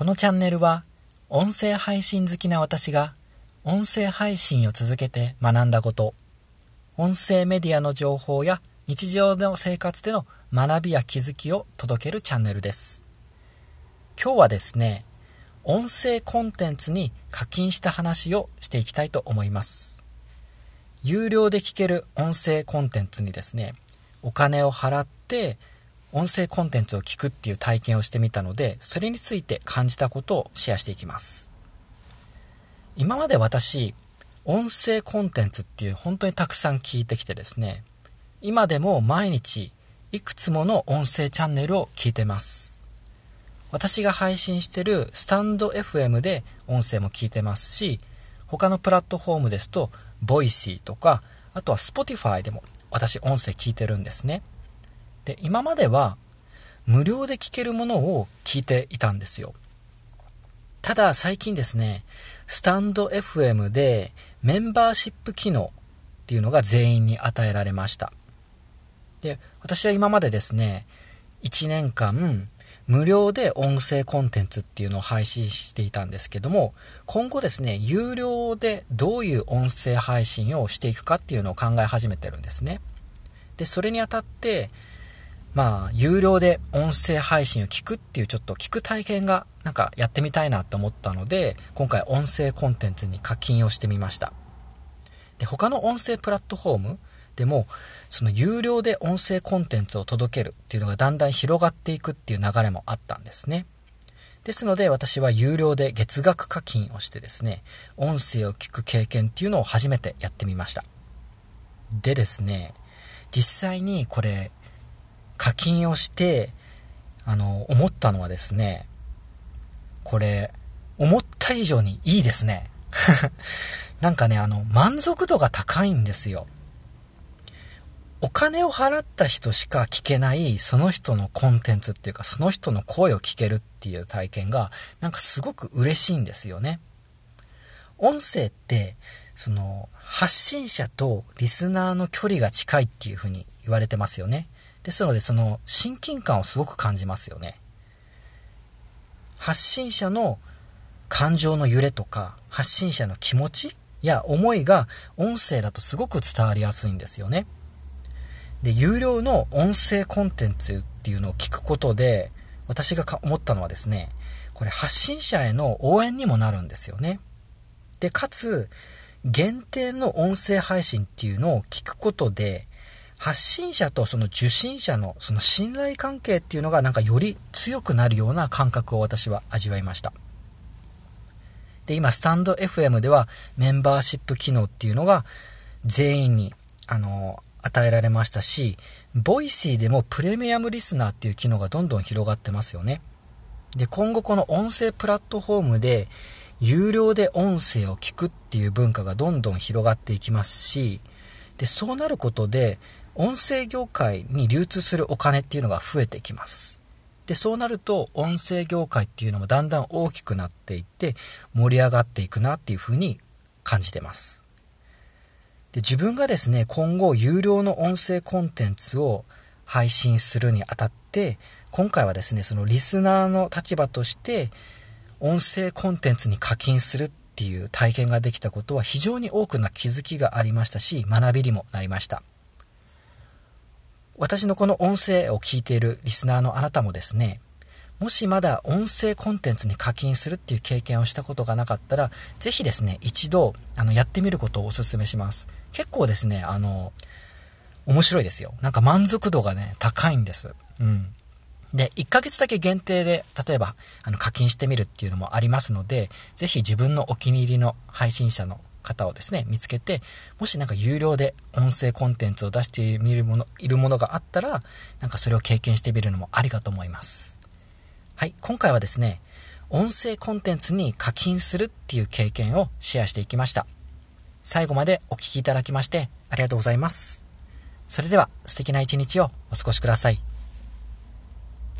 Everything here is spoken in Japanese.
このチャンネルは音声配信好きな私が音声配信を続けて学んだこと。音声メディアの情報や日常の生活での学びや気づきを届けるチャンネルです。今日はですね音声コンテンツに課金した話をしていきたいと思います。有料で聞ける音声コンテンツにですねお金を払って音声コンテンツを聞くっていう体験をしてみたので、それについて感じたことをシェアしていきます。今まで私、音声コンテンツっていう本当にたくさん聞いてきてですね、今でも毎日いくつもの音声チャンネルを聞いてます。私が配信してるスタンド FM で音声も聞いてますし、他のプラットフォームですと、 Voicy とか、あとは Spotify でも私音声聞いてるんですね。で、今までは無料で聞けるものを聞いていたんですよ。ただ最近ですね、スタンド FM でメンバーシップ機能っていうのが全員に与えられました。で、私は今までですね、1年間無料で音声コンテンツっていうのを配信していたんですけども、今後ですね、有料でどういう音声配信をしていくかっていうのを考え始めてるんですね。で、それにあたって、まあ、有料で音声配信を聞くっていうちょっと聞く体験がなんかやってみたいなと思ったので、今回音声コンテンツに課金をしてみました。で、他の音声プラットフォームでも、その有料で音声コンテンツを届けるっていうのがだんだん広がっていくっていう流れもあったんですね。ですので私は有料で月額課金をしてですね、音声を聞く経験っていうのを初めてやってみました。でですね、実際にこれ課金をして、あの、思ったのはですね、これ、思った以上にいいですね。なんかね、あの、満足度が高いんですよ。お金を払った人しか聞けない、その人のコンテンツっていうか、その人の声を聞けるっていう体験が、なんかすごく嬉しいんですよね。音声って、その、発信者とリスナーの距離が近いっていうふうに言われてますよね。ですので、その親近感をすごく感じますよね。発信者の感情の揺れとか、発信者の気持ちや思いが音声だとすごく伝わりやすいんですよね。で、有料の音声コンテンツっていうのを聞くことで、私が思ったのはですね、これ発信者への応援にもなるんですよね。で、かつ、限定の音声配信っていうのを聞くことで、発信者とその受信者のその信頼関係っていうのがなんかより強くなるような感覚を私は味わいました。で、今、スタンド FM ではメンバーシップ機能っていうのが全員に、あの、与えられましたし、Voicy でもプレミアムリスナーっていう機能がどんどん広がってますよね。で、今後この音声プラットフォームで有料で音声を聞くっていう文化がどんどん広がっていきますし、で、そうなることで、音声業界に流通するお金っていうのが増えてきます。で、そうなると音声業界っていうのもだんだん大きくなっていって盛り上がっていくなっていうふうに感じてます。で、自分がですね、今後有料の音声コンテンツを配信するにあたって、今回はですね、そのリスナーの立場として音声コンテンツに課金するっていう体験ができたことは非常に多くな気づきがありましたし、学びにもなりました。私のこの音声を聞いているリスナーのあなたもですね、もしまだ音声コンテンツに課金するっていう経験をしたことがなかったら、ぜひですね、一度、あの、やってみることをお勧めします。結構ですね、あの、面白いですよ。なんか満足度がね、高いんです。うん。で、1ヶ月だけ限定で、例えば、あの、課金してみるっていうのもありますので、ぜひ自分のお気に入りの配信者の方をですね、見つけて、もしなんか有料で音声コンテンツを出してみるもの、いるものがあったら、なんかそれを経験してみるのもありかと思います。はい、今回はですね、音声コンテンツに課金するっていう経験をシェアしていきました。最後までお聴きいただきましてありがとうございます。それでは素敵な一日をお過ごしください。